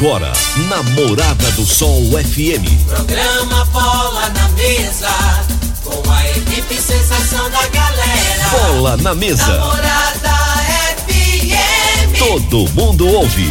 Agora, Namorada do Sol FM. Programa Bola na Mesa, com a equipe sensação da galera. Bola na Mesa. Namorada FM. Todo mundo ouve.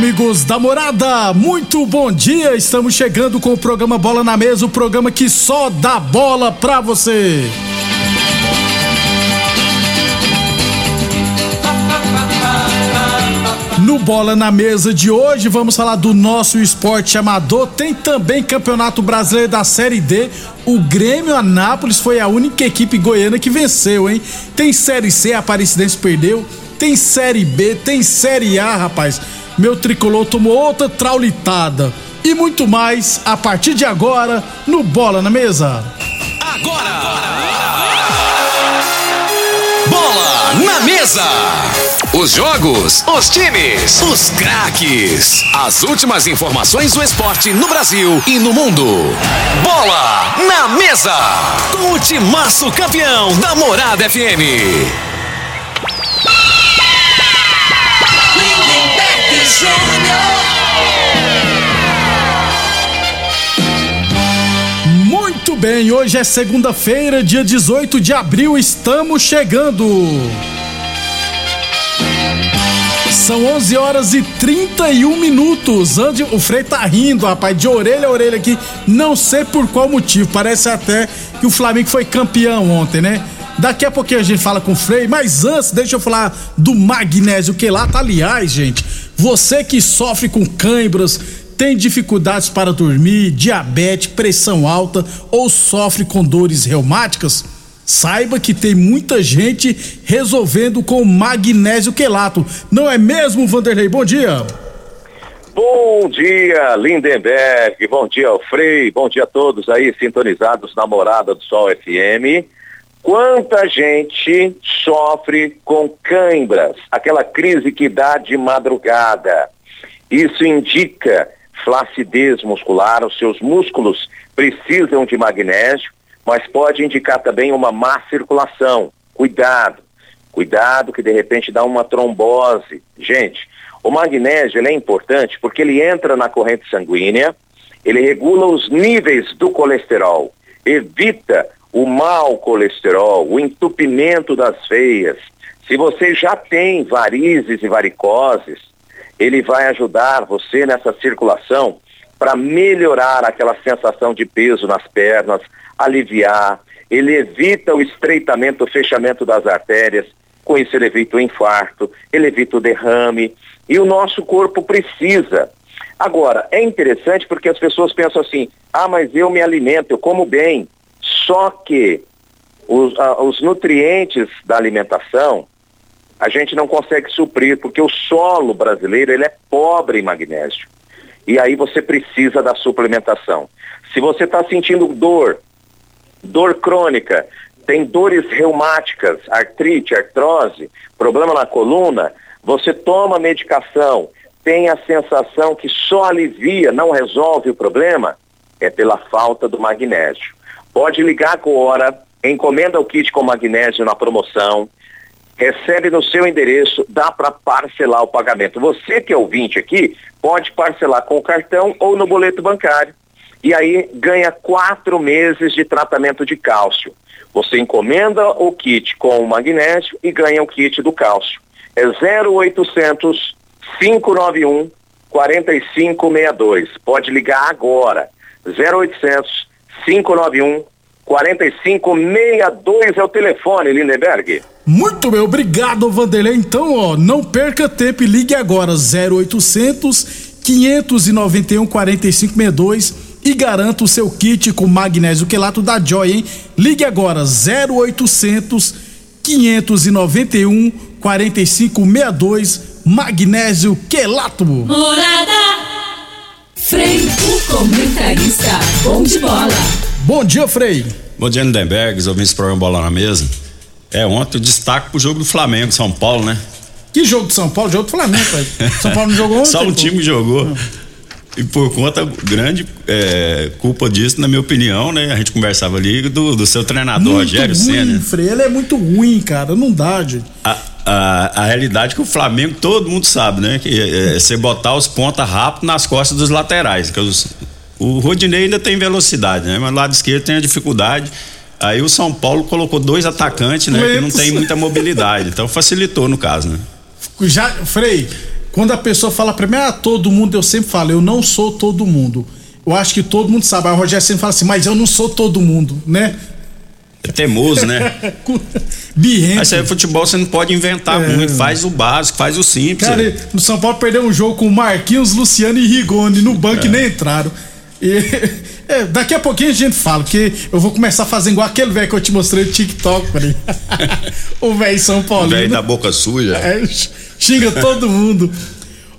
Amigos da morada, muito bom dia. Estamos chegando com o programa Bola na Mesa o programa que só dá bola pra você. No Bola na Mesa de hoje, vamos falar do nosso esporte amador. Tem também Campeonato Brasileiro da Série D. O Grêmio Anápolis foi a única equipe goiana que venceu, hein? Tem Série C, a Aparecidense perdeu. Tem Série B, tem Série A, rapaz. Meu tricolor tomou outra traulitada. E muito mais a partir de agora no Bola na Mesa. Bola na mesa. Os jogos, os times, os craques. As últimas informações do esporte no Brasil e no mundo. Bola na mesa. Com o timaço campeão da Morada FM. Muito bem, hoje é segunda-feira, dia 18 de abril, estamos chegando. São 11 horas e 31 minutos. Ande, o Frei tá rindo, rapaz, de orelha a orelha aqui. Não sei por qual motivo. Parece até que o Flamengo foi campeão ontem, né? Daqui a pouquinho a gente fala com o Frei, mas antes, deixa eu falar do magnésio que lá tá. Aliás, gente, você que sofre com cãibras, tem dificuldades para dormir, diabetes, pressão alta ou sofre com dores reumáticas, saiba que tem muita gente resolvendo com magnésio quelato. Não é mesmo, Vanderlei? Bom dia. Bom dia, Lindenberg. Bom dia, Alfrei. Bom dia a todos aí sintonizados na Morada do Sol FM. Quanta gente sofre com cãibras, aquela crise que dá de madrugada. Isso indica flacidez muscular, os seus músculos precisam de magnésio, mas pode indicar também uma má circulação. Cuidado, cuidado que de repente dá uma trombose. Gente, o magnésio é importante porque ele entra na corrente sanguínea, ele regula os níveis do colesterol, evita o mau colesterol, o entupimento das veias. Se você já tem varizes e varicoses, ele vai ajudar você nessa circulação para melhorar aquela sensação de peso nas pernas, aliviar. Ele evita o estreitamento, o fechamento das artérias. Com isso, ele evita o infarto, ele evita o derrame. E o nosso corpo precisa. Agora, é interessante porque as pessoas pensam assim: ah, mas eu me alimento, eu como bem. Só que os, os nutrientes da alimentação a gente não consegue suprir, porque o solo brasileiro ele é pobre em magnésio. E aí você precisa da suplementação. Se você está sentindo dor, dor crônica, tem dores reumáticas, artrite, artrose, problema na coluna, você toma medicação, tem a sensação que só alivia, não resolve o problema, é pela falta do magnésio. Pode ligar agora, encomenda o kit com magnésio na promoção, recebe no seu endereço, dá para parcelar o pagamento. Você que é ouvinte aqui, pode parcelar com o cartão ou no boleto bancário. E aí ganha quatro meses de tratamento de cálcio. Você encomenda o kit com o magnésio e ganha o kit do cálcio. É 0800 591 4562. Pode ligar agora. 0800 591 4562 é o telefone, Lindenberg. Muito bem, obrigado, Vanderlei. Então, ó, não perca tempo e ligue agora 0800 591 4562 e garanta o seu kit com magnésio quelato da Joy, hein? Ligue agora 0800 591 4562 magnésio quelato. Morada Frei, o comentarista bom de bola. Bom dia, Frei. Bom dia, Lindenberg, ouvindo esse programa Bola na Mesa. É, ontem o destaque pro jogo do Flamengo, São Paulo, né? Que jogo de São Paulo? Jogo do Flamengo, pai. São Paulo não jogou ontem. Só um pô. time jogou. E por conta grande é, culpa disso, na minha opinião, né? A gente conversava ali do, do seu treinador, Muito Rogério ruim, Senna. Frei. Ele é muito ruim, cara. Não dá, gente. A, a, a realidade é que o Flamengo, todo mundo sabe, né? Que é, você botar os pontas rápido nas costas dos laterais. Que os, o Rodinei ainda tem velocidade, né? Mas lado esquerdo tem a dificuldade. Aí o São Paulo colocou dois atacantes, né? Que não tem muita mobilidade. Então facilitou no caso, né? Já, Frei, quando a pessoa fala pra mim, ah, todo mundo, eu sempre falo, eu não sou todo mundo. Eu acho que todo mundo sabe. Aí o Rogério sempre fala assim, mas eu não sou todo mundo, né? É teimoso, né? Birrento. Mas aí futebol você não pode inventar É. muito, faz o básico, faz o simples. Cara, né? no São Paulo perdeu um jogo com Marquinhos, Luciano e Rigoni no banco e nem entraram. E, é, daqui a pouquinho a gente fala, porque eu vou começar a fazer igual aquele velho que eu te mostrei no TikTok, falei. o velho São O Paulino. velho da boca suja. É, xinga todo mundo.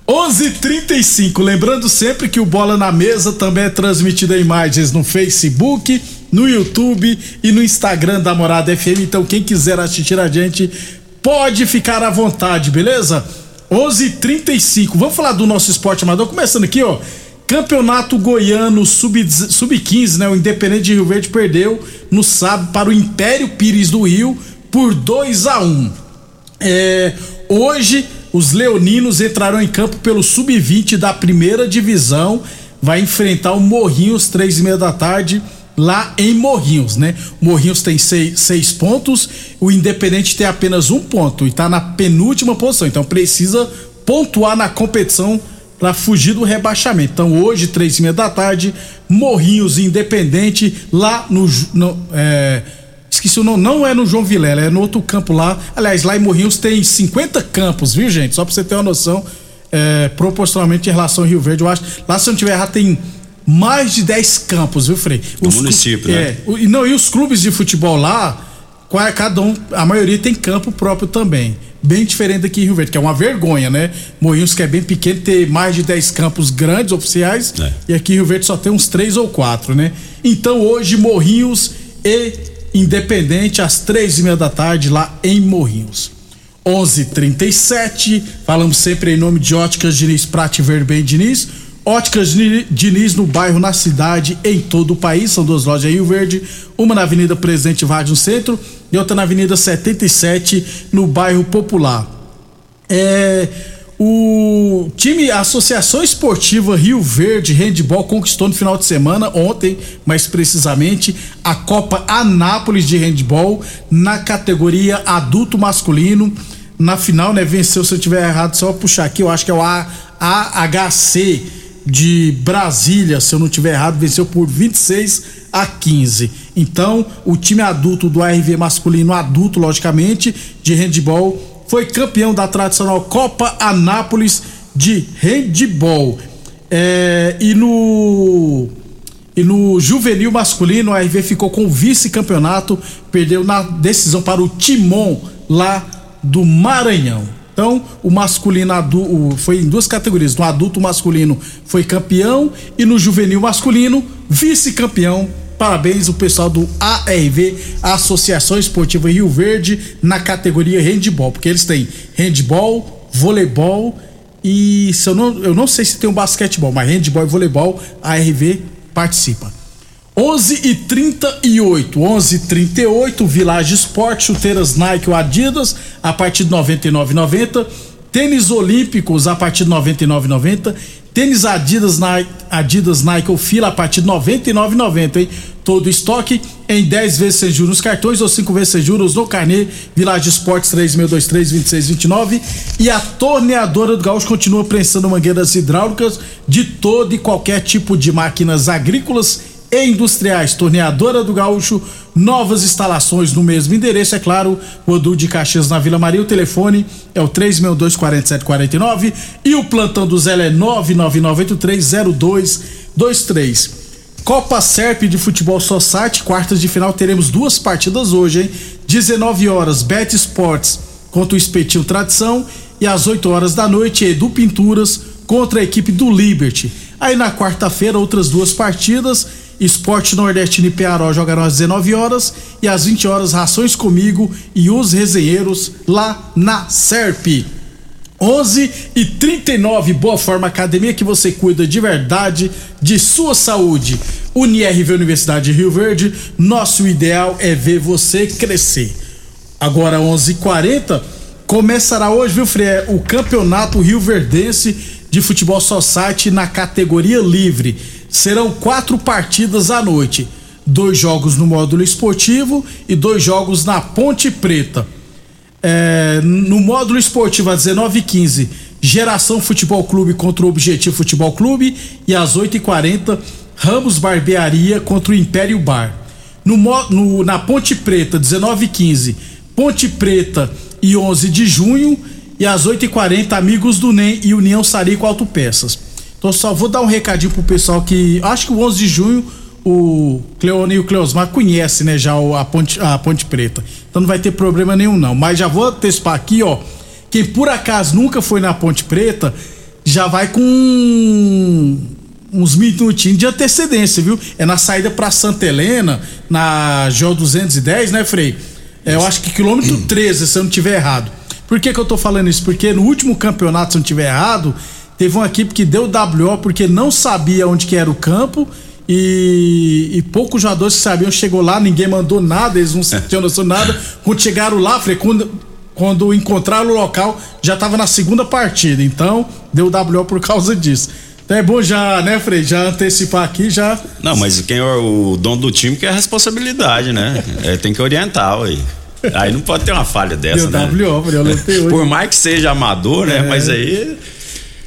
11:35. Lembrando sempre que o Bola na Mesa também é transmitido em imagens no Facebook, no YouTube e no Instagram da Morada FM. Então, quem quiser assistir a gente, pode ficar à vontade, beleza? 11:35. Vamos falar do nosso esporte amador. Começando aqui, ó. Campeonato Goiano Sub-15, Sub né? O Independente de Rio Verde perdeu no sábado para o Império Pires do Rio por 2 a 1 é, hoje, os leoninos entrarão em campo pelo sub-20 da primeira divisão. Vai enfrentar o Morrinhos, três e meia da tarde, lá em Morrinhos, né? Morrinhos tem seis, seis pontos, o Independente tem apenas um ponto e tá na penúltima posição. Então precisa pontuar na competição para fugir do rebaixamento. Então hoje, três e meia da tarde, Morrinhos Independente lá no. No é, Esqueci o nome, não é no João Vilela, é no outro campo lá. Aliás, lá em Morrinhos tem 50 campos, viu, gente? Só pra você ter uma noção, é, proporcionalmente em relação ao Rio Verde, eu acho. Lá, se eu não tiver errado, tem mais de 10 campos, viu, Frei? No Os município, é, né? o- e não, e os clubes de futebol lá, qual é cada um, a maioria tem campo próprio também. Bem diferente daqui em Rio Verde, que é uma vergonha, né? Morrinhos, que é bem pequeno, ter mais de 10 campos grandes, oficiais, É. e aqui em Rio Verde só tem uns três ou quatro, né? Então hoje, Morrinhos e Independente, às três e meia da tarde, lá em Morrinhos. 11:37 falamos sempre em nome de Óticas Diniz Prate Verben Diniz. Óticas Dini- Diniz no bairro, na cidade, em todo o país. São duas lojas em Rio Verde, uma na Avenida Presidente Vargas no centro e outra na Avenida 77 no bairro Popular. É, o time Associação Esportiva Rio Verde Handball conquistou no final de semana, ontem, mais precisamente, a Copa Anápolis de Handball na categoria adulto masculino. Na final, né, venceu, se eu tiver errado, só puxar aqui, eu acho que é o AHC de Brasília, se eu não tiver errado, venceu por 26 a 15. Então, o time adulto do ARV masculino adulto, logicamente, de handball, foi campeão da tradicional Copa Anápolis de handball. É, e no e no juvenil masculino, a RV ficou com o vice-campeonato, perdeu na decisão para o Timon lá do Maranhão. Então, o masculino adu- o- foi em duas categorias. No adulto masculino foi campeão e no juvenil masculino, vice-campeão. Parabéns o pessoal do ARV, Associação Esportiva Rio Verde, na categoria handball, porque eles têm handball, voleibol e se eu não, eu não sei se tem um basquetebol, mas handball e voleibol, a ARV participa. 11 e 38, 11 e 38, Village Sport, chuteiras Nike ou Adidas, a partir de 99,90. Tênis Olímpicos a partir de 99,90. Tênis Adidas Nike, Adidas Nike ou Fila a partir de 99,90, hein? todo estoque em 10 vezes sem juros cartões ou 5 vezes sem juros no carnê. Village Esportes 3623-2629. E a torneadora do Gaúcho continua prensando mangueiras hidráulicas de todo e qualquer tipo de máquinas agrícolas e industriais. Torneadora do Gaúcho, novas instalações no mesmo endereço, é claro, o Odu de Caxias na Vila Maria. O telefone é o 362-4749 e o plantão do Zé é 999830223. Copa Serp de Futebol Society, quartas de final, teremos duas partidas hoje, hein? 19 horas, Bet Sports contra o Espetinho Tradição e às 8 horas da noite, Edu Pinturas contra a equipe do Liberty. Aí na quarta-feira, outras duas partidas, Esporte Nordeste e Pearó jogarão às 19 horas e às 20 horas, Rações Comigo e os Resenheiros lá na Serp. 11 e 39 Boa Forma Academia que você cuida de verdade de sua saúde. UniRV Universidade de Rio Verde, nosso ideal é ver você crescer. Agora 11:40 começará hoje, viu, Frei, o Campeonato Rio Verdense de Futebol Society na categoria livre. Serão quatro partidas à noite, dois jogos no módulo esportivo e dois jogos na Ponte Preta. É, no módulo esportivo às 19h15, Geração Futebol Clube contra o Objetivo Futebol Clube e às 8h40, Ramos Barbearia contra o Império Bar. No, no, na Ponte Preta, 19h15, Ponte Preta e 11 de junho e às 8h40, Amigos do NEM e União Sarico Autopeças. Então só vou dar um recadinho pro pessoal que acho que o 11 de junho o Cleone e o Cleosmar conhecem, né, já a Ponte, a Ponte Preta. Então não vai ter problema nenhum, não. Mas já vou antecipar aqui, ó. Quem por acaso nunca foi na Ponte Preta, já vai com uns minutinhos de antecedência, viu? É na saída para Santa Helena, na GO 210, né, Frei? É, eu acho que quilômetro 13, se eu não tiver errado. Por que, que eu tô falando isso? Porque no último campeonato, se eu não tiver errado, teve uma equipe que deu WO porque não sabia onde que era o campo e, e, poucos jogadores que sabiam chegou lá, ninguém mandou nada, eles não tinham noção nada. Quando chegaram lá, falei, quando, quando encontraram o local, já estava na segunda partida. Então, deu WO por causa disso. Então é bom já, né, Frei? Já antecipar aqui, já. Não, mas quem é o dono do time que é a responsabilidade, né? é, tem que orientar, aí. Aí não pode ter uma falha dessa, deu né? WO, Por mais que seja amador, né? É. Mas aí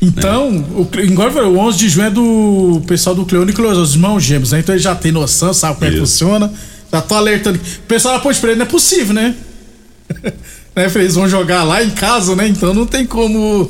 então, né? o, igual o 11 de junho é do pessoal do Cleone e os irmãos gêmeos, né? Então ele já tem noção, sabe como é que funciona. Já tô alertando. O pessoal da Ponte Preta não é possível, né? né? Eles vão jogar lá em casa, né? Então não tem como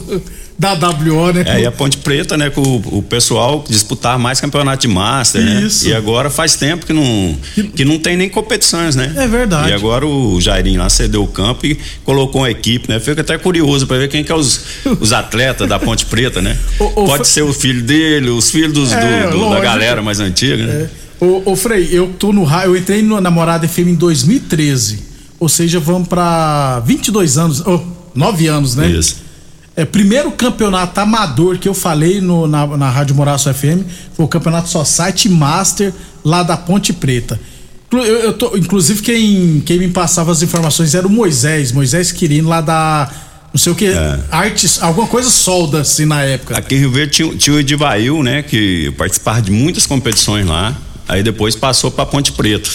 da WO, né? É, e a Ponte Preta, né, com o, o pessoal disputar mais campeonato de Master, né? Isso. né? E agora faz tempo que não, que não tem nem competições, né? É verdade. E agora o Jairinho lá cedeu o campo e colocou uma equipe, né? Fica até curioso para ver quem que é os, os atletas da Ponte Preta, né? O, o Pode ser o filho dele, os filhos dos, é, do, do, da galera mais antiga, né? É. Ô, ô Frei, eu tô no eu entrei no Namorada FM em 2013. Ou seja, vamos para 22 anos, oh, 9 anos, né? Isso. É, primeiro campeonato amador que eu falei no, na, na Rádio Moraço FM foi o campeonato Society Master lá da Ponte Preta. Eu, eu tô, inclusive, quem, quem me passava as informações era o Moisés, Moisés Quirino, lá da. Não sei o que, é. artes, alguma coisa solda assim na época. Aqui em Rio Verde tinha, tinha o Edivail, né? Que participava de muitas competições lá. Aí depois passou para Ponte Preta.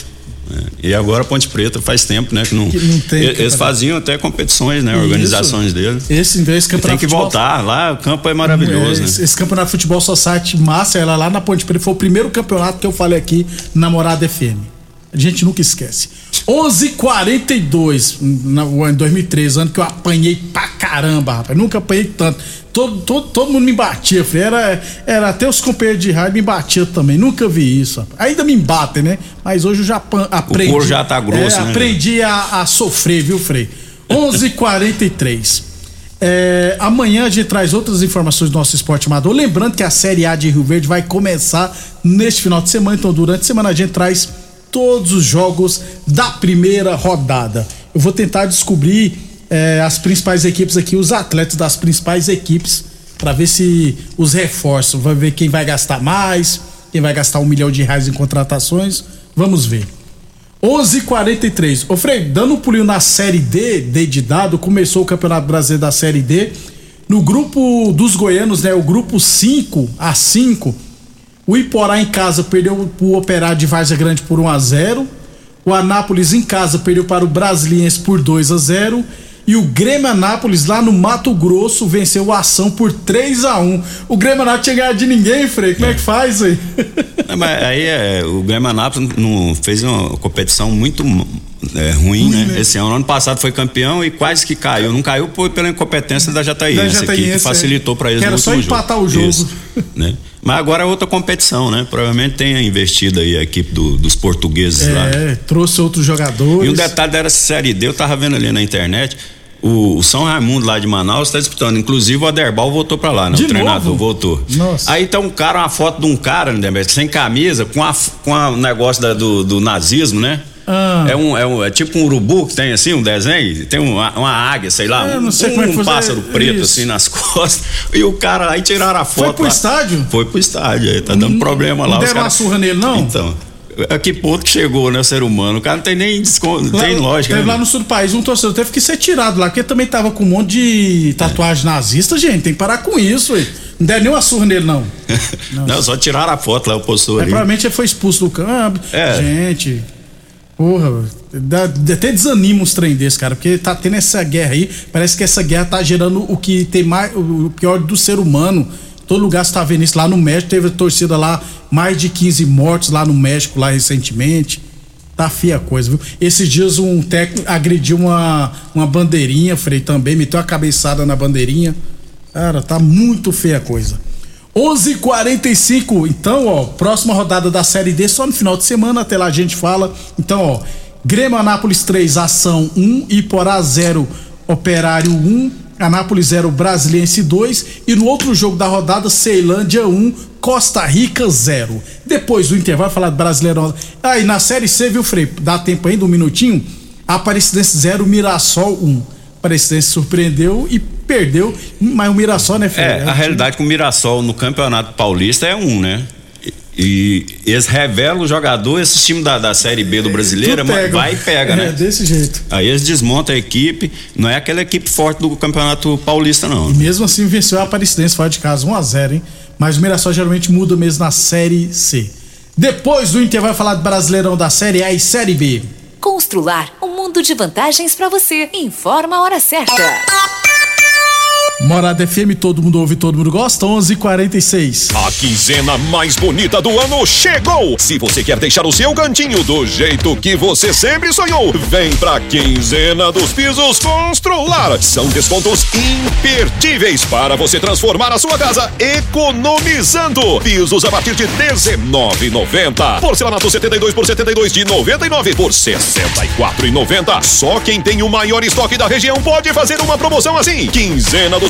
É, e agora Ponte Preta faz tempo, né? Que não, que não tem. Eles faziam até competições, né? Isso. Organizações deles. Esse, esse campeonato. Tem que futebol, voltar lá, o campo é maravilhoso, é, esse, né? Esse campeonato de futebol Society Master, ela lá na Ponte Preta, foi o primeiro campeonato que eu falei aqui na Morada FM. A gente nunca esquece. 11:42 em 2013, ano que eu apanhei pra caramba, rapaz. Nunca apanhei tanto. Todo, todo, todo mundo me batia, filho. Era, era até os companheiros de rádio me batiam também. Nunca vi isso. Rapaz. Ainda me batem, né? Mas hoje eu já aprendi. O couro já tá grosso, é, né? Aprendi a, a, sofrer, viu, Frei? 11:43. É, amanhã a gente traz outras informações do nosso esporte amador. Lembrando que a Série A de Rio Verde vai começar neste final de semana. Então, durante a semana a gente traz todos os jogos da primeira rodada. Eu vou tentar descobrir é, as principais equipes aqui, os atletas das principais equipes, para ver se os reforços, vai ver quem vai gastar mais, quem vai gastar um milhão de reais em contratações. Vamos ver. 11:43. Ô Frei, dando um pulinho na Série D, D de dado, começou o Campeonato Brasileiro da Série D. No grupo dos goianos, né, o grupo 5 a 5, O Iporá em casa perdeu o Operário de Várzea Grande por 1 a 0 O Anápolis em casa perdeu para o Brasiliense por 2 a 0 e o Grêmio Anápolis lá no Mato Grosso venceu o Ação por 3 a 1 O Grêmio Anápolis tinha ganhado de ninguém, Frei. Como é, é que faz aí? Não, mas aí é, o Grêmio Anápolis não fez uma competição muito é, ruim, ruim né? né? Esse ano, ano passado foi campeão e quase que caiu. Não caiu por, pela incompetência da Jataiense, da que, que facilitou para eles Era só empatar jogo. o jogo. Isso, né? Mas agora é outra competição, né? Provavelmente tenha investido aí a equipe do, dos portugueses é, lá. É, trouxe outros jogadores. E um detalhe era Série D, eu tava vendo ali na internet. O, o, São Raimundo lá de Manaus está disputando. Inclusive o Aderbal voltou para lá, né? De o treinador novo? voltou. Nossa. Aí tá um cara, uma foto de um cara, né, sem camisa, com a, com o negócio da, do, do nazismo, né? Ah. É, um, é, um, é tipo um urubu que tem assim, um desenho, tem uma, uma águia, sei lá, é, um, um, um pássaro preto isso. assim nas costas. E o cara aí tiraram a foto. Foi pro lá. estádio? Foi pro estádio, aí tá dando problema lá. Não deram cara... uma surra nele, não? Então. A que ponto que chegou, né, o ser humano? O cara não tem nem desconto, não tem lógica. Teve né? lá no sul do país um torcedor teve que ser tirado lá, porque também tava com um monte de tatuagem é. nazista, gente. Tem que parar com isso, ué. Não deram nem uma surra nele, não. não, não, só tiraram a foto lá, o postou é, ali. Provavelmente ele foi expulso do campo. É. Gente. Porra, dá, até desanima os trem desse, cara, porque tá tendo essa guerra aí. Parece que essa guerra tá gerando o que tem mais, o pior do ser humano. Todo lugar você tá vendo isso. Lá no México teve torcida lá, mais de 15 mortes lá no México, lá recentemente. Tá feia a coisa, viu? Esses dias um técnico agrediu uma, uma bandeirinha, Frei, também, meteu a cabeçada na bandeirinha. Cara, tá muito feia a coisa. 11:45. Então, ó, próxima rodada da Série D só no final de semana, até lá a gente fala. Então, ó, Grêmio Anápolis 3, Ação 1, Iporá 0, Operário 1, Anápolis 0, Brasiliense 2 e no outro jogo da rodada, Ceilândia 1, Costa Rica 0. Depois do intervalo, falar do Brasileirão. Aí ah, na Série C, viu, Frei? Dá tempo ainda, um minutinho? Aparecidense 0, Mirassol 1. Aparecidense surpreendeu e perdeu, mas o Mirassol, né, Frei? É, a realidade com o Mirassol no Campeonato Paulista é um, né? E eles revelam o jogador, esse time da, da Série B do brasileiro, vai e pega, né? É, desse jeito. Aí eles desmontam a equipe, não é aquela equipe forte do Campeonato Paulista, não. E mesmo assim venceu a Aparecidense fora de casa 1 a 0 hein? Mas o Mirassol geralmente muda mesmo na Série C. Depois do Inter vai falar do Brasileirão da Série A e Série B. Constrular um mundo de vantagens para você. Informa a hora certa. Morada FM, todo mundo ouve, todo mundo gosta, 11:46. A quinzena mais bonita do ano chegou. Se você quer deixar o seu cantinho do jeito que você sempre sonhou, vem pra quinzena dos pisos Constrular. São descontos imperdíveis para você transformar a sua casa economizando. Pisos a partir de 19,90. Porcelanato 72 por 72 de 99 por 64,90. Só quem tem o maior estoque da região pode fazer uma promoção assim. Quinzena dos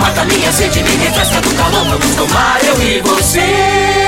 Mata minha sede, me refresca do calor. Vamos tomar eu e você.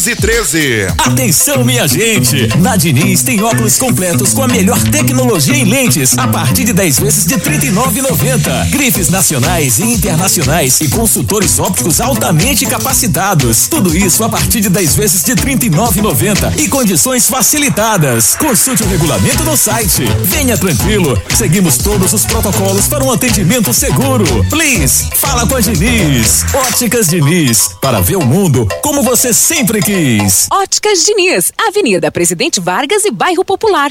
1513. Atenção, minha gente! Na Diniz tem óculos completos com a melhor tecnologia em lentes, a partir de 10 vezes de R$ 39,90. Grifes nacionais e internacionais e consultores ópticos altamente capacitados. Tudo isso a partir de 10 vezes de R$ 39,90 e condições facilitadas. Consulte o regulamento no site. Venha tranquilo, seguimos todos os protocolos para um atendimento seguro. Please, fala com a Diniz. Óticas Diniz, para ver o mundo como você sempre quis. Óticas Diniz, Avenida Presidente Vargas e Bairro Popular.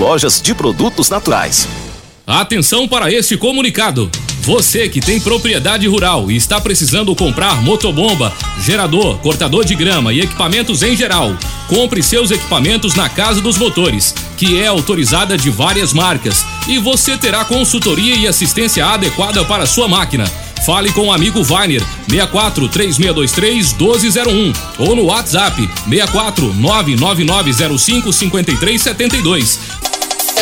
lojas de produtos naturais. Atenção para este comunicado. Você que tem propriedade rural e está precisando comprar motobomba, gerador, cortador de grama e equipamentos em geral, compre seus equipamentos na Casa dos Motores, que é autorizada de várias marcas, e você terá consultoria e assistência adequada para sua máquina. Fale com o amigo Vainer 64 3623 1201 ou no WhatsApp 64 99905 5372.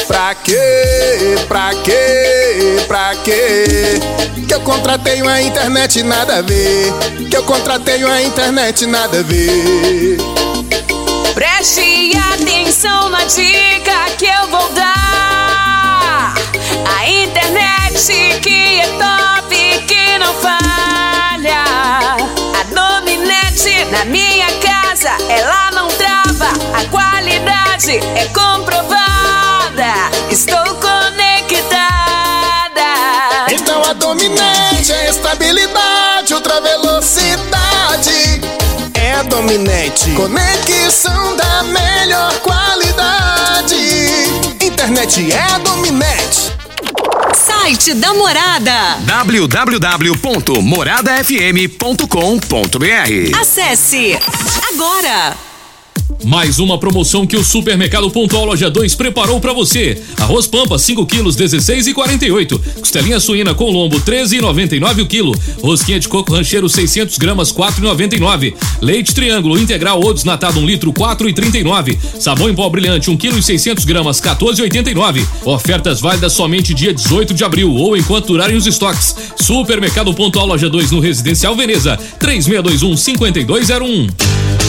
Pra quê? Pra quê? Pra quê? Que eu contratei uma internet nada a ver. Que eu contratei uma internet nada a ver. Preste atenção na dica que eu vou dar. A internet que é top, que não falha. A dominete na minha casa, ela não trava. A qualidade é comprovada. Estou conectada. Então a dominante é estabilidade, ultra velocidade. É a dominante. Conexão da melhor qualidade. Internet é a dominante. Site da Morada. www.moradafm.com.br Acesse agora. Mais uma promoção que o Supermercado Pontual Loja 2 preparou para você. Arroz Pampa 5 quilos 16 e 48. Costelinha suína com lombo 13 e 99 o quilo. Rosquinha de coco rancheiro 600 gramas 4 e 99. Leite Triângulo integral ou desnatado 1 litro 4 e 39. Sabão em pó brilhante 1 quilo e 600 gramas 14 e 89. Ofertas válidas somente dia 18 de abril ou enquanto durarem os estoques. Supermercado Pontual Loja 2 no Residencial Veneza 3621 5201.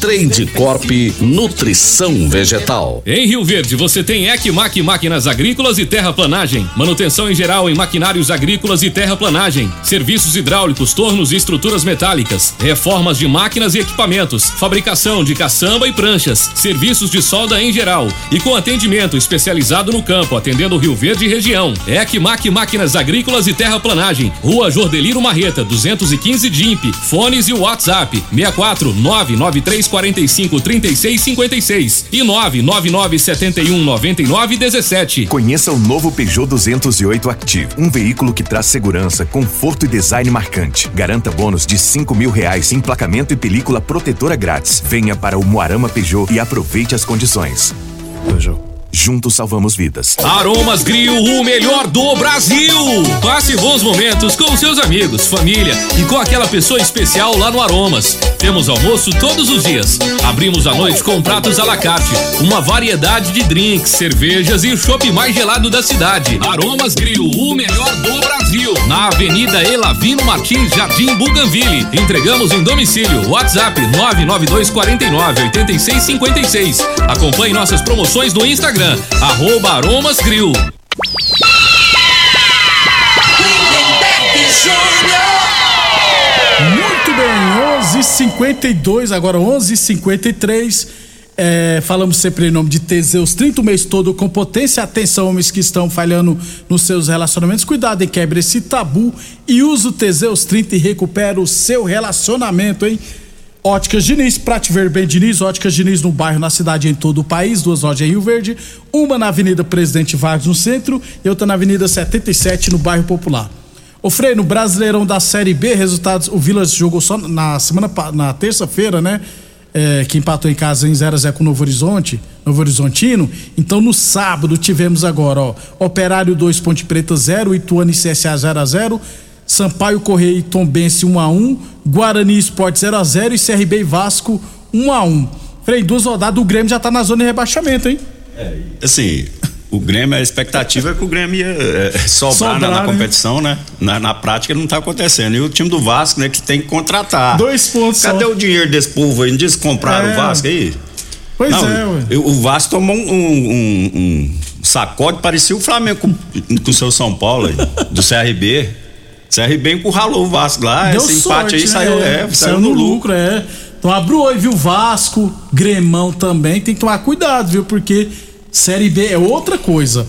Trade Corp Nutrição Vegetal. Em Rio Verde, você tem Ecmac Máquinas Agrícolas e Terraplanagem. Manutenção em geral em maquinários agrícolas e terraplanagem. Serviços hidráulicos, tornos e estruturas metálicas. Reformas de máquinas e equipamentos. Fabricação de caçamba e pranchas. Serviços de solda em geral. E com atendimento especializado no campo, atendendo Rio Verde e região. Ecmac Máquinas Agrícolas e Terraplanagem. Rua Jordeliro Marreta, 215 DIMP. Fones e WhatsApp: 64 993 45 36 56 e 999 71 99 17. Conheça o novo Peugeot 208 Active, um veículo que traz segurança, conforto e design marcante. Garanta bônus de 5 mil reais, emplacamento e película protetora grátis. Venha para o Moarama Peugeot e aproveite as condições. Peugeot. Juntos salvamos vidas. Aromas Grill, o melhor do Brasil. Passe bons momentos com seus amigos, família e com aquela pessoa especial lá no Aromas. Temos almoço todos os dias. Abrimos à noite com pratos à la carte, uma variedade de drinks, cervejas e o chopp mais gelado da cidade. Aromas Grill, o melhor do Brasil. Na Avenida Elavino Martins, Jardim Buganville. Entregamos em domicílio. WhatsApp 992 49 86 56. Acompanhe nossas promoções no Instagram arroba Aromas Grill. Muito bem, 11:52 agora 11:53 é, falamos sempre em nome de Teseus 30 o mês todo com potência. Atenção, homens que estão falhando nos seus relacionamentos. Cuidado e quebre esse tabu e use o Teseus 30 e recupera o seu relacionamento, hein? Óticas Diniz, pra te ver bem Diniz, Óticas Diniz no bairro, na cidade, em todo o país, duas lojas em Rio Verde, uma na Avenida Presidente Vargas no centro e outra na Avenida 77 no bairro Popular. O Frei, no Brasileirão da Série B, resultados, o Vilas jogou só na semana, na terça-feira, né? é, que empatou em casa em 0x0 com o Novo Horizonte, Novo Horizontino. Então no sábado tivemos agora, ó, Operário 2, Ponte Preta 0, Ituano e CSA 0x0, Sampaio Correia e Tombense 1x1, Guarani Esporte 0x0 e CRB e Vasco 1x1. Frei, duas rodadas, o Grêmio já tá na zona de rebaixamento, hein? Assim, o Grêmio, a expectativa é que o Grêmio ia é, sobrar, Sobrar, na, na né? competição, né? Na, na prática não tá acontecendo. E o time do Vasco, né, que tem que contratar. Dois pontos Cadê só. o dinheiro desse povo aí? Não diz que compraram É. o Vasco aí? Pois Não, é, ué. eu- O Vasco tomou um, um- um sacode, parecia o Flamengo com, com o seu São Paulo aí, do CRB. CRB encurralou o Vasco lá, Deu esse empate sorte, aí né? saiu, é, saiu no lucro. é. Então abriu o olho, viu? Vasco, Gremão também. Tem que tomar cuidado, viu? Porque Série B é outra coisa.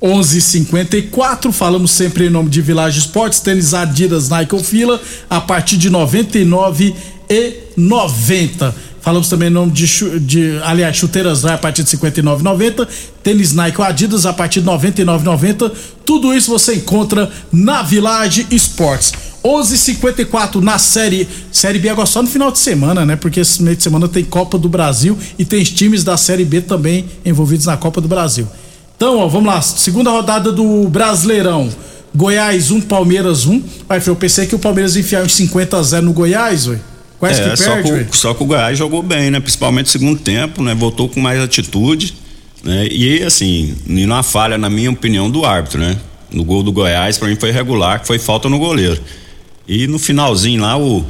11:54 falamos sempre em nome de Village Esportes, tênis Adidas, Nike ou Fila, a partir de 99 e 90. Falamos também em nome de, de aliás, chuteiras a partir de 59,90, tênis Nike ou Adidas a partir de 99,90. Tudo isso você encontra na Village Esportes. 11:54 na série série B agora só no final de semana, né? Porque esse meio de semana tem Copa do Brasil e tem times da série B também envolvidos na Copa do Brasil. Então, ó, vamos lá, segunda rodada do Brasileirão. Goiás 1, Palmeiras 1. Vai, eu pensei que o Palmeiras ia enfiar uns 50 a 0 no Goiás, ué. Quase É, que só, perde, que só que o Goiás jogou bem, né? Principalmente no segundo tempo, né? Voltou com mais atitude, né? E assim, numa falha, na minha opinião, do árbitro, né? No gol do Goiás, pra mim foi regular, que foi falta no goleiro. E no finalzinho lá, o,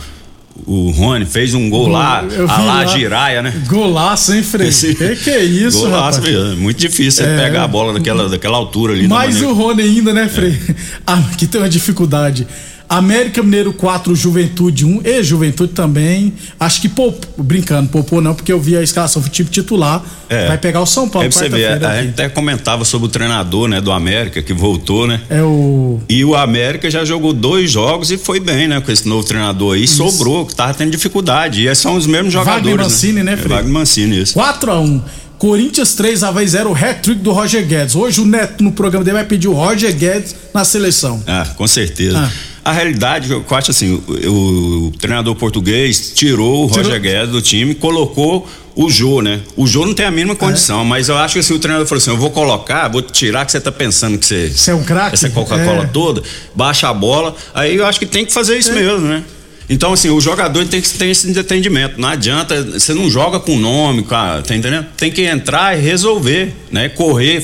o Rony fez um gol lá, a lá lá. Giraia, né? Golaço, hein, Frei? Esse- Que que é isso, Golaço, rapaz? É muito difícil É. pegar a bola daquela, daquela altura ali. da Mais o Rony ainda, né, Frei? Ah, que tem uma dificuldade. América Mineiro 4, Juventude 1 e Juventude também. Acho que poupou, brincando, poupou não, porque eu vi a escalação do time titular. É. Vai pegar o São Paulo Aí pra você ver, a gente até comentava sobre o treinador, né, do América, que voltou, né? É o. E o América já jogou dois jogos e foi bem, né? Com esse novo treinador aí, sobrou, que tava tendo dificuldade. E são os mesmos jogadores. Wagner Mancini, né, É, Frei? Wagner Mancini, isso. 4 a 1 Corinthians 3, Havaí 0, hat-trick do Roger Guedes. Hoje o Neto no programa dele vai pedir o Roger Guedes na seleção. Ah, com certeza. Ah. A realidade, eu acho assim, o, o treinador português tirou o Roger Guedes do time, colocou o Jô, né? O Jô não tem a É. mínima condição, mas eu acho que assim, o treinador falou assim: eu vou colocar, vou tirar que você tá pensando que você. Você é um craque? Essa Coca-Cola É. toda, baixa a bola. Aí eu acho que tem que fazer isso mesmo, né? Então, assim, o jogador tem que ter esse entendimento. Não adianta, você não joga com nome, cara, tá entendendo? Tem que entrar e resolver, né? Correr,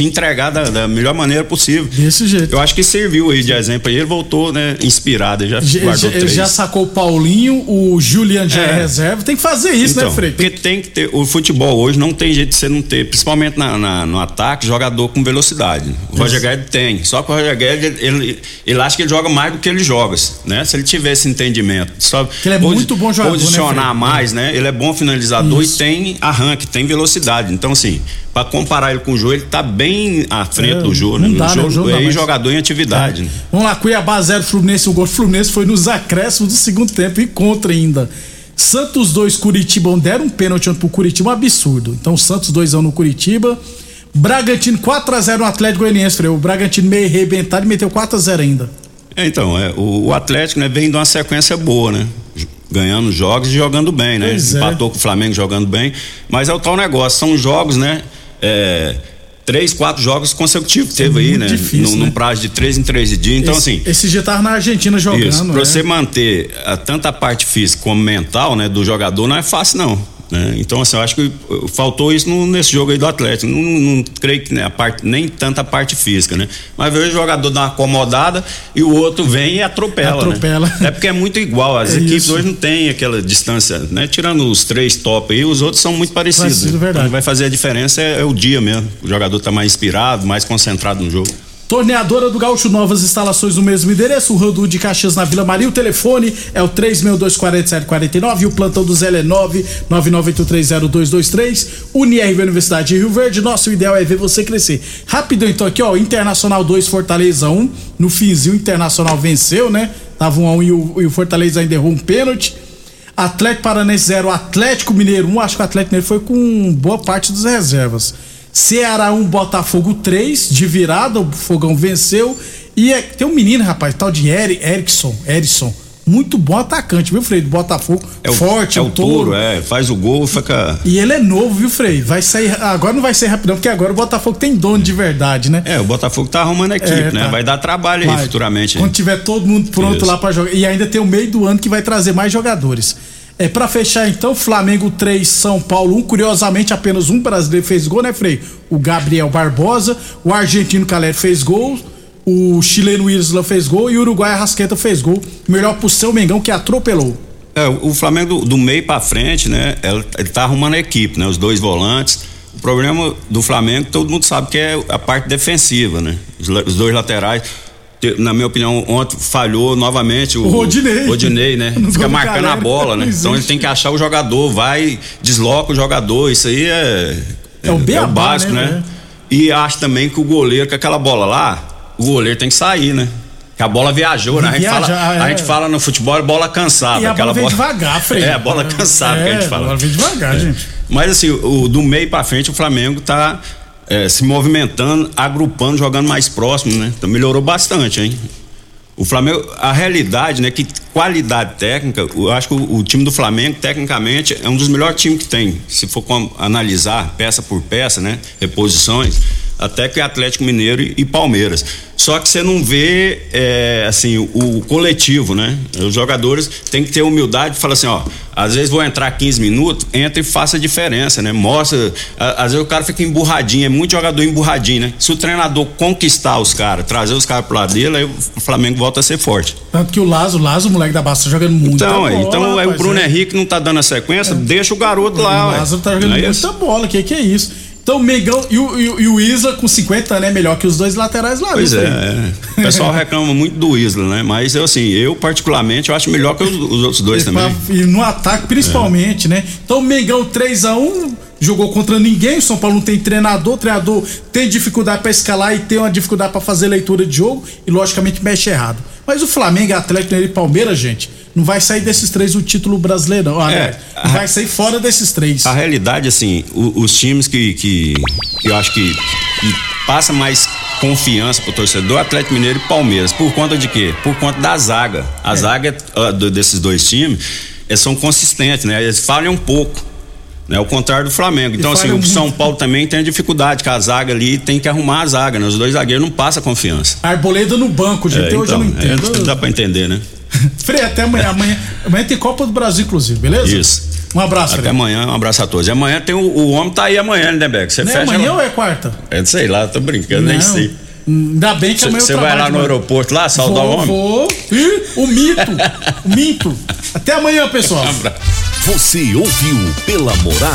se entregar da, da melhor maneira possível. Desse jeito. Eu acho que serviu aí de exemplo ele voltou, né, inspirado, ele já Já, guardou três. já sacou o Paulinho, o Julian já é É. reserva. Tem que fazer isso, então, né, Frei? Porque tem que ter. O futebol hoje não tem jeito de você não ter, principalmente na, na- no ataque, jogador com velocidade. O Roger Guedes tem. Só que o Roger Guedes, ele, ele acha que ele joga mais do que ele joga, né? Se ele tiver esse entendimento, só ele é muito bom jogador, né, posicionar Fred? mais, né? Ele é bom finalizador Isso. e tem arranque, tem velocidade. Então, assim, pra comparar ele com o Jô, ele tá bem à frente É, do não né? dá, o né? Jô O Jô não é jogador em atividade. né? Vamos lá, Cuiabá 0, Fluminense, o gol Fluminense foi nos acréscimos do segundo tempo e contra ainda. Santos 2, Curitiba 1, deram um pênalti pro Curitiba, um absurdo. Então, Santos 2 no Curitiba. Bragantino 4x0 no Atlético Goianiense. O Bragantino meio arrebentado e meteu 4x0 ainda. É, então, é, o, o Atlético né, vem de uma sequência boa, né? Ganhando jogos e jogando bem, né? Pois é. Empatou com o Flamengo jogando bem. Mas é o tal negócio, são jogos, né? é, três, quatro jogos consecutivos teve aí, muito né? difícil, num, né? num prazo de três em três dias. Então, esse, assim. Esse dia tava na Argentina jogando. Isso, pra né? você manter ah, tanto a parte física como mental, né, do jogador não é fácil não. Né? Então, assim, eu acho que faltou isso no- nesse jogo aí do Atlético. Não, não- creio que né, a parte, nem tanta parte física, né? Mas veio o jogador dar uma acomodada e o outro vem e atropela. Atropela. Né? É porque é muito igual. As É equipes isso. hoje não tem aquela distância, né? Tirando os três top aí, os outros são muito parecidos. Parecido, né? verdade. O que vai fazer a diferença é, é o dia mesmo. O jogador tá mais inspirado, mais concentrado no jogo. Torneadora do Gaúcho, novas instalações no mesmo endereço, Rodu de Caxias na Vila Maria. O telefone é o 3624749 e o plantão do Zé é 999830223. UniRV Universidade de Rio Verde. Nosso ideal é ver você crescer. Rapidão, então, aqui, ó. Internacional 2, Fortaleza 1. No finzinho, o Internacional venceu, né? Tava 1 a 1 e o, e o Fortaleza ainda errou um pênalti. Atlético Paranense 0, Atlético Mineiro 1. Acho que o Atlético Mineiro foi com boa parte das reservas. Ceará 1, Botafogo 3, de virada, o Fogão venceu. E é- tem um menino, rapaz, tal de Eri, Erickson, Erikson. Muito bom atacante, viu, Frei? Do Botafogo. É o, Forte, é é o touro, é. Faz o gol, fica. E ele é novo, viu, Frei? Vai sair. Agora não vai ser rapidão, porque agora o Botafogo tem dono de verdade, né? É, o Botafogo tá arrumando a equipe, É, né? tá. Vai dar trabalho aí Vai. futuramente. Quando tiver todo mundo pronto Isso. lá pra jogar. E ainda tem o meio do ano que vai trazer mais jogadores. É, pra fechar então, Flamengo 3, São Paulo 1. Curiosamente, apenas um brasileiro fez gol, né, Frei? O Gabriel Barbosa. O argentino Caleri fez gol. O chileno Isla fez gol. E o Uruguai Arrasqueta fez gol. Melhor pro seu Mengão que atropelou. É, o Flamengo do, do meio pra frente, né? Ele, ele tá arrumando a equipe, né? Os dois volantes. O problema do Flamengo, todo mundo sabe que é a parte defensiva, né? Os, os dois laterais. Na minha opinião, ontem falhou novamente o, O Rodinei. Rodinei, né? No Fica marcando a Caleri, bola, né? Então ele tem que achar o jogador, vai, desloca o jogador. Isso aí é. É o beabá, básico, né, né? velho? E acho também que o goleiro, com aquela bola lá, o goleiro tem que sair, né? Que a bola viajou, né? A gente, Viajar, fala, a é. gente fala no futebol bola cansada. e a aquela bola vem devagar, Frei. É, a bola cansada que a gente É, fala. A bola vem devagar, gente. Mas assim, o, do meio pra frente, o Flamengo tá é, se movimentando, agrupando, jogando mais próximo, né? Então melhorou bastante, hein? O Flamengo, a realidade, né, que qualidade técnica, eu acho que o, o time do Flamengo, tecnicamente, é um dos melhores times que tem. Se for com- analisar peça por peça, né, reposições, até que Atlético Mineiro e, e Palmeiras. Só que você não vê, é, assim, o, o coletivo, né? Os jogadores têm que ter humildade e falar assim, ó, às vezes vou entrar 15 minutos, entra e faça a diferença, né? Mostra, a- às vezes o cara fica emburradinho, é muito jogador emburradinho, né? Se o treinador conquistar os caras, trazer os caras pro lado dele, aí o Flamengo volta a ser forte. Tanto que o Lazo, o Lazo, o moleque da Basta, tá jogando muito. Então, aí, bola, então aí o rapaz, Bruno é. Henrique não tá dando a sequência, deixa o garoto O lá, ué. Tá jogando é muita bola, que que é isso? Então o Mengão e o, e, o- Isla com 50 anos é melhor que os dois laterais lá. Pois é, é. o pessoal reclama muito do Isla, né? Mas eu assim, eu particularmente eu acho melhor que os, os outros dois E também. pra- E no ataque, principalmente, né? Então o Mengão 3x1 jogou contra ninguém. O São Paulo não tem treinador. O treinador tem dificuldade pra escalar e tem uma dificuldade pra fazer leitura de jogo. E logicamente mexe errado. Mas o Flamengo, Atlético e Palmeiras, gente, não vai sair desses três o título brasileiro. não. Aliás, É, não vai sair fora desses três. A realidade, assim, o- os times que, que, que eu acho que, que passa mais confiança pro torcedor, Atlético Mineiro e Palmeiras. Por conta de quê? Por conta da zaga. A zaga ah, do- desses dois times são consistentes, né? Eles falham um pouco. Né? Ao contrário do Flamengo. Então, assim, o São. Paulo também tem dificuldade, que a zaga ali tem que arrumar a zaga, né? Os dois zagueiros não passam confiança. Arboleda no banco, gente. É, Até hoje eu não então, é, entendo. dá pra entender, né? Frei, até amanhã. amanhã. Amanhã tem Copa do Brasil, inclusive, beleza? Isso. Um abraço, Até Frei. amanhã, um abraço a todos. E amanhã tem o, o homem tá aí amanhã, né, Beck? Você Não é fecha amanhã lá. ou é quarta? É, sei lá, tô brincando, nem Não. sei. Ainda bem que amanhã eu Você vai trabalho lá de no manhã. aeroporto lá, saudar vou, o homem? Vou. Ih, o mito. o mito. Até amanhã, pessoal. Você ouviu pela Morada